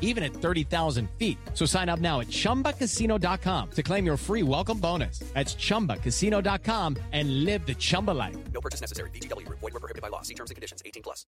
even at 30,000 feet. So sign up now at chumbacasino.com to claim your free welcome bonus. That's chumbacasino.com and live the Chumba life. No purchase necessary. VGW Group. Void were prohibited by law. See terms and conditions. 18 plus.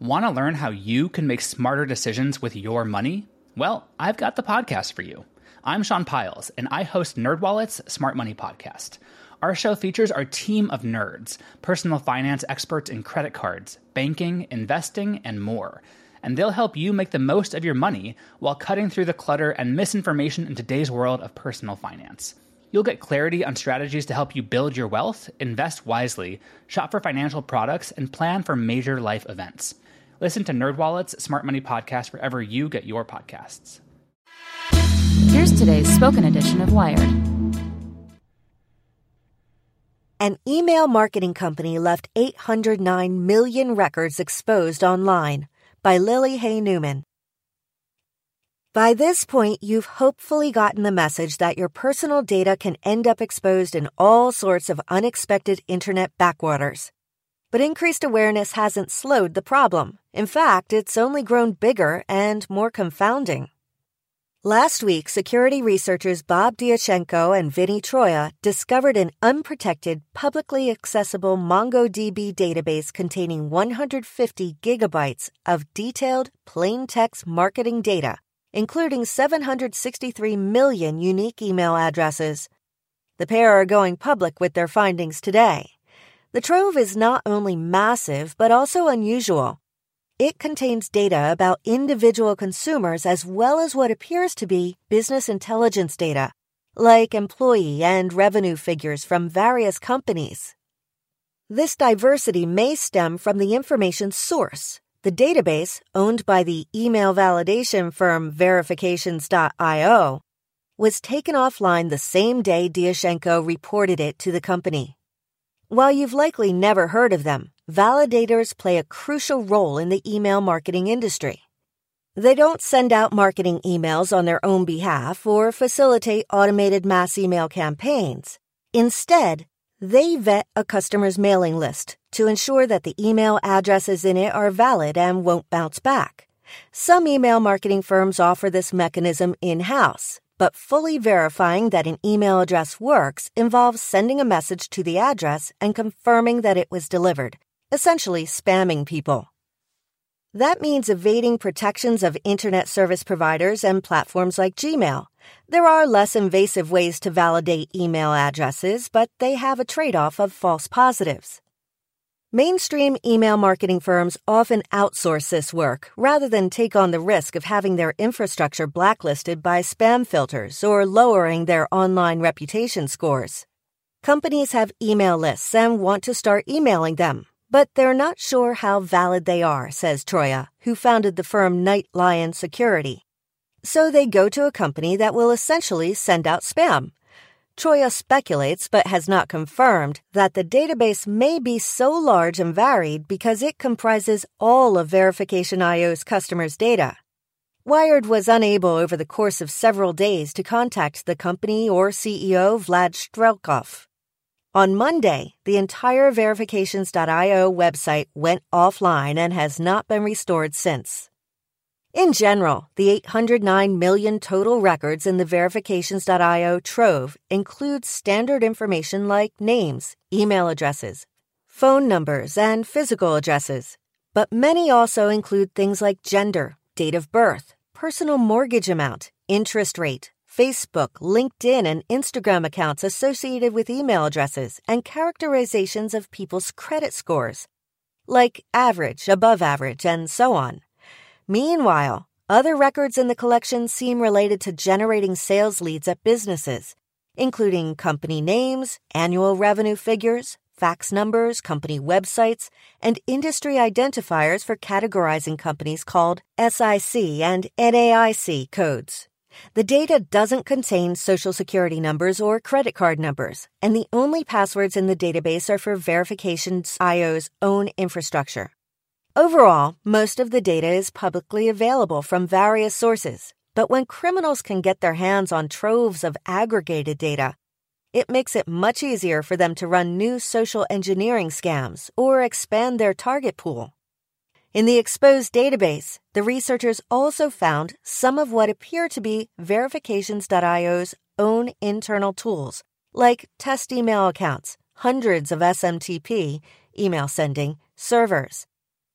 Want to learn how you can make smarter decisions with your money? Well, I've got the podcast for you. I'm Sean Pyles, and I host NerdWallet's Smart Money Podcast. Our show features our team of nerds, personal finance experts in credit cards, banking, investing, and more. And they'll help you make the most of your money while cutting through the clutter and misinformation in today's world of personal finance. You'll get clarity on strategies to help you build your wealth, invest wisely, shop for financial products, and plan for major life events. Listen to NerdWallet's Smart Money Podcast wherever you get your podcasts. Here's today's spoken edition of Wired. An email marketing company left 809 million records exposed online by Lily Hay Newman. By this point, you've hopefully gotten the message that your personal data can end up exposed in all sorts of unexpected internet backwaters. But increased awareness hasn't slowed the problem. In fact, it's only grown bigger and more confounding. Last week, security researchers Bob Diachenko and Vinny Troia discovered an unprotected, publicly accessible MongoDB database containing 150 gigabytes of detailed, plain text marketing data including 763 million unique email addresses. The pair are going public with their findings today. The trove is not only massive, but also unusual. It contains data about individual consumers as well as what appears to be business intelligence data, like employee and revenue figures from various companies. This diversity may stem from the information source, the database, owned by the email validation firm Verifications.io, was taken offline the same day Diachenko reported it to the company. While you've likely never heard of them, validators play a crucial role in the email marketing industry. They don't send out marketing emails on their own behalf or facilitate automated mass email campaigns. Instead, they vet a customer's mailing list to ensure that the email addresses in it are valid and won't bounce back. Some email marketing firms offer this mechanism in house, but fully verifying that an email address works involves sending a message to the address and confirming that it was delivered, essentially spamming people. That means evading protections of internet service providers and platforms like Gmail. There are less invasive ways to validate email addresses, but they have a trade off of false positives. Mainstream email marketing firms often outsource this work rather than take on the risk of having their infrastructure blacklisted by spam filters or lowering their online reputation scores. Companies have email lists and want to start emailing them, but they're not sure how valid they are, says Troia, who founded the firm Night Lion Security. So they go to a company that will essentially send out spam. Troia speculates, but has not confirmed, that the database may be so large and varied because it comprises all of Verification IO's customers' data. Wired was unable over the course of several days to contact the company or CEO Vlad Strelkov. On Monday, the entire Verifications.io website went offline and has not been restored since. In general, the 809 million total records in the Verifications.io trove include standard information like names, email addresses, phone numbers, and physical addresses. But many also include things like gender, date of birth, personal mortgage amount, interest rate, Facebook, LinkedIn, and Instagram accounts associated with email addresses, and characterizations of people's credit scores, like average, above average, and so on. Meanwhile, other records in the collection seem related to generating sales leads at businesses, including company names, annual revenue figures, fax numbers, company websites, and industry identifiers for categorizing companies called SIC and NAIC codes. The data doesn't contain social security numbers or credit card numbers, and the only passwords in the database are for Verifications.io's own infrastructure. Overall, most of the data is publicly available from various sources, but when criminals can get their hands on troves of aggregated data, it makes it much easier for them to run new social engineering scams or expand their target pool. In the exposed database, the researchers also found some of what appear to be Verifications.io's own internal tools, like test email accounts, hundreds of SMTP, email sending, servers,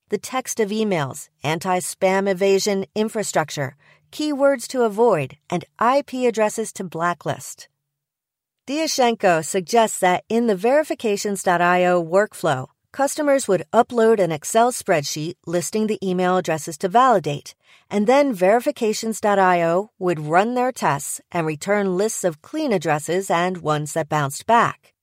the text of emails, anti spam evasion infrastructure, keywords to avoid, and IP addresses to blacklist. Diachenko suggests that in the verifications.io workflow, customers would upload an Excel spreadsheet listing the email addresses to validate, and then verifications.io would run their tests and return lists of clean addresses and ones that bounced back.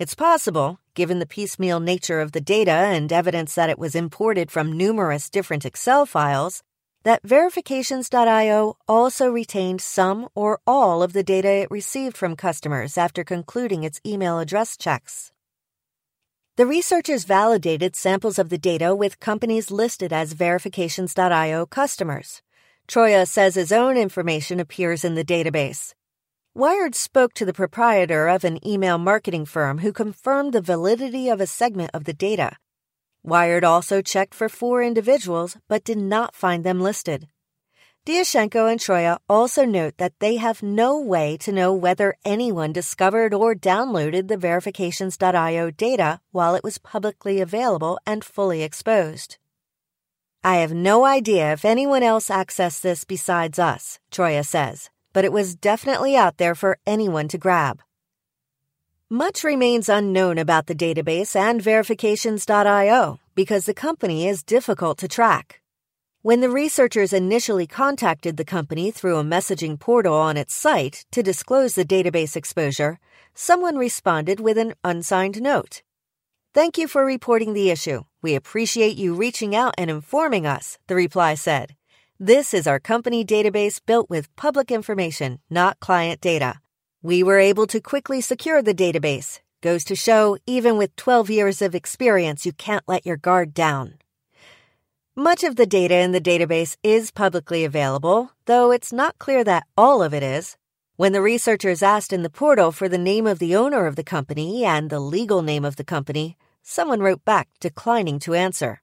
It's possible, given the piecemeal nature of the data and evidence that it was imported from numerous different Excel files, that Verifications.io also retained some or all of the data it received from customers after concluding its email address checks. The researchers validated samples of the data with companies listed as Verifications.io customers. Troia says his own information appears in the database. Wired spoke to the proprietor of an email marketing firm who confirmed the validity of a segment of the data Wired also checked for four individuals but did not find them listed. Diachenko and Troia also note that they have no way to know whether anyone discovered or downloaded the verifications.io data while it was publicly available and fully exposed. I have no idea if anyone else accessed this besides us, Troia says, but it was definitely out there for anyone to grab. Much remains unknown about the database and verifications.io because the company is difficult to track. When the researchers initially contacted the company through a messaging portal on its site to disclose the database exposure, someone responded with an unsigned note. Thank you for reporting the issue. We appreciate you reaching out and informing us, the reply said. This is our company database built with public information, not client data. We were able to quickly secure the database. Goes to show, even with 12 years of experience, you can't let your guard down. Much of the data in the database is publicly available, though it's not clear that all of it is. When the researchers asked in the portal for the name of the owner of the company and the legal name of the company, someone wrote back declining to answer.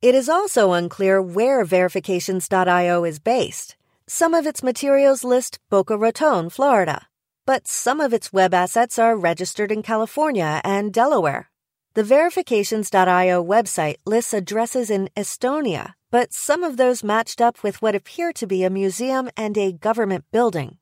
It is also unclear where Verifications.io is based. Some of its materials list Boca Raton, Florida, but some of its web assets are registered in California and Delaware. The Verifications.io website lists addresses in Estonia, but some of those matched up with what appear to be a museum and a government building.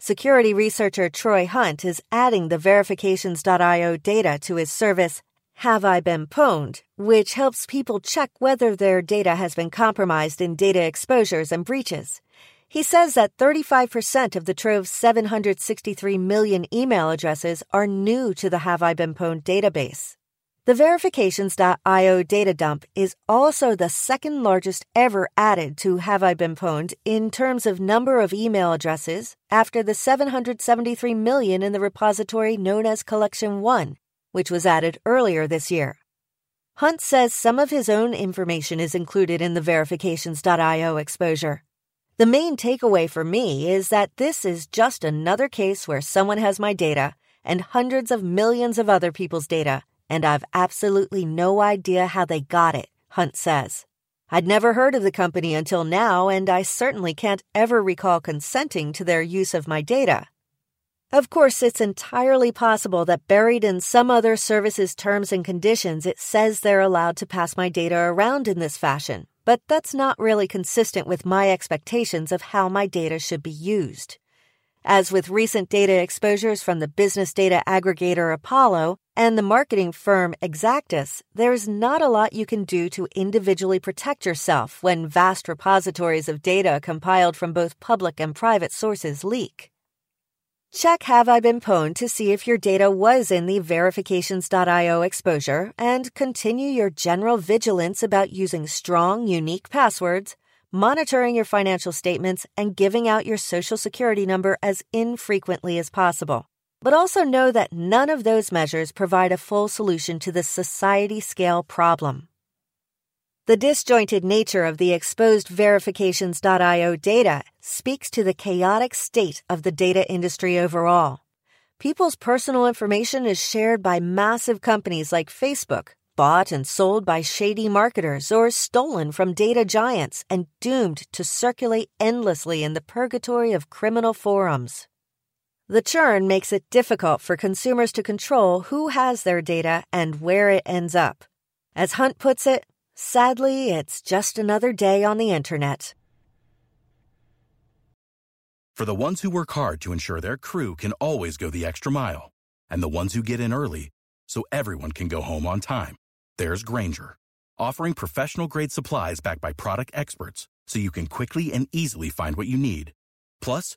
Security researcher Troy Hunt is adding the Verifications.io data to his service Have I Been Pwned, which helps people check whether their data has been compromised in data exposures and breaches. He says that 35% of the Trove's 763 million email addresses are new to the Have I Been Pwned database. The verifications.io data dump is also the second largest ever added to Have I Been Pwned in terms of number of email addresses after the 773 million in the repository known as Collection 1, which was added earlier this year. Hunt says some of his own information is included in the verifications.io exposure. The main takeaway for me is that this is just another case where someone has my data and hundreds of millions of other people's data, and I've absolutely no idea how they got it, Hunt says. I'd never heard of the company until now, and I certainly can't ever recall consenting to their use of my data. Of course, it's entirely possible that buried in some other service's terms and conditions, it says they're allowed to pass my data around in this fashion but that's not really consistent with my expectations of how my data should be used. As with recent data exposures from the business data aggregator Apollo and the marketing firm Exactis, there's not a lot you can do to individually protect yourself when vast repositories of data compiled from both public and private sources leak. Check Have I Been Pwned to see if your data was in the verifications.io exposure and continue your general vigilance about using strong, unique passwords, monitoring your financial statements, and giving out your social security number as infrequently as possible. But also know that none of those measures provide a full solution to the society scale problem. The disjointed nature of the exposed verifications.io data speaks to the chaotic state of the data industry overall. People's personal information is shared by massive companies like Facebook, bought and sold by shady marketers, or stolen from data giants and doomed to circulate endlessly in the purgatory of criminal forums. The churn makes it difficult for consumers to control who has their data and where it ends up. As Hunt puts it, sadly, it's just another day on the internet. For the ones who work hard to ensure their crew can always go the extra mile, and the ones who get in early so everyone can go home on time, there's Grainger, offering professional grade supplies backed by product experts so you can quickly and easily find what you need. Plus,